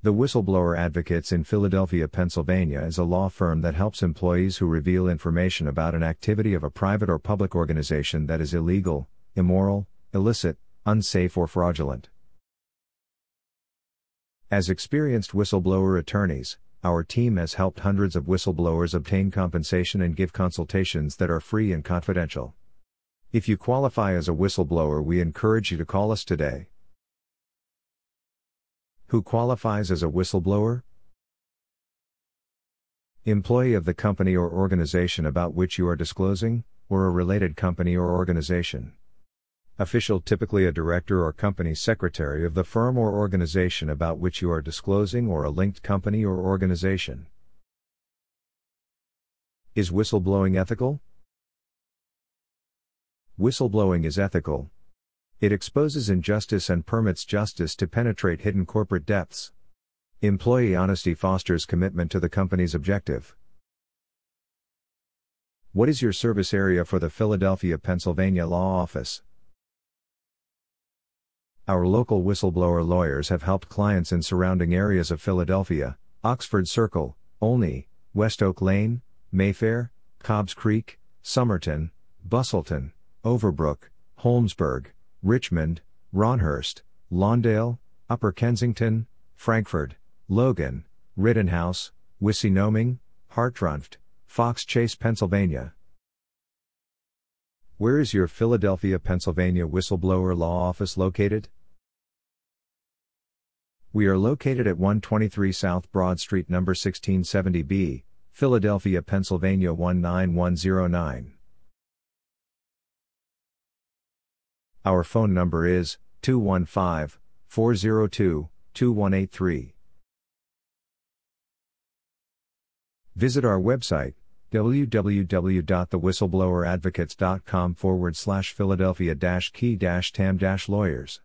The Whistleblower Advocates in Philadelphia, Pennsylvania is a law firm that helps employees who reveal information about an activity of a private or public organization that is illegal, immoral, illicit, unsafe, or fraudulent. As experienced whistleblower attorneys, our team has helped hundreds of whistleblowers obtain compensation and give consultations that are free and confidential. If you qualify as a whistleblower, we encourage you to call us today. Who qualifies as a whistleblower? Employee of the company or organization about which you are disclosing, or a related company or organization. Official typically a director or company secretary of the firm or organization about which you are disclosing or a linked company or organization. Is whistleblowing ethical? Whistleblowing is ethical, it exposes injustice and permits justice to penetrate hidden corporate depths. Employee honesty fosters commitment to the company's objective. What is your service area for the Philadelphia, Pennsylvania Law Office? Our local whistleblower lawyers have helped clients in surrounding areas of Philadelphia, Oxford Circle, Olney, West Oak Lane, Mayfair, Cobbs Creek, Somerton, Bustleton, Overbrook, Holmesburg, Richmond, Rhawnhurst, Lawndale, Upper Kensington, Frankford, Logan, Rittenhouse, Wissinoming, Hartranft, Fox Chase, Pennsylvania. Where is your Philadelphia, Pennsylvania whistleblower law office located? We are located at 123 South Broad Street, number 1670B, Philadelphia, Pennsylvania 19109. Our phone number is 215 402 2183. Visit our website www.thewhistlebloweradvocates.com forward slash Philadelphia qui tam lawyers.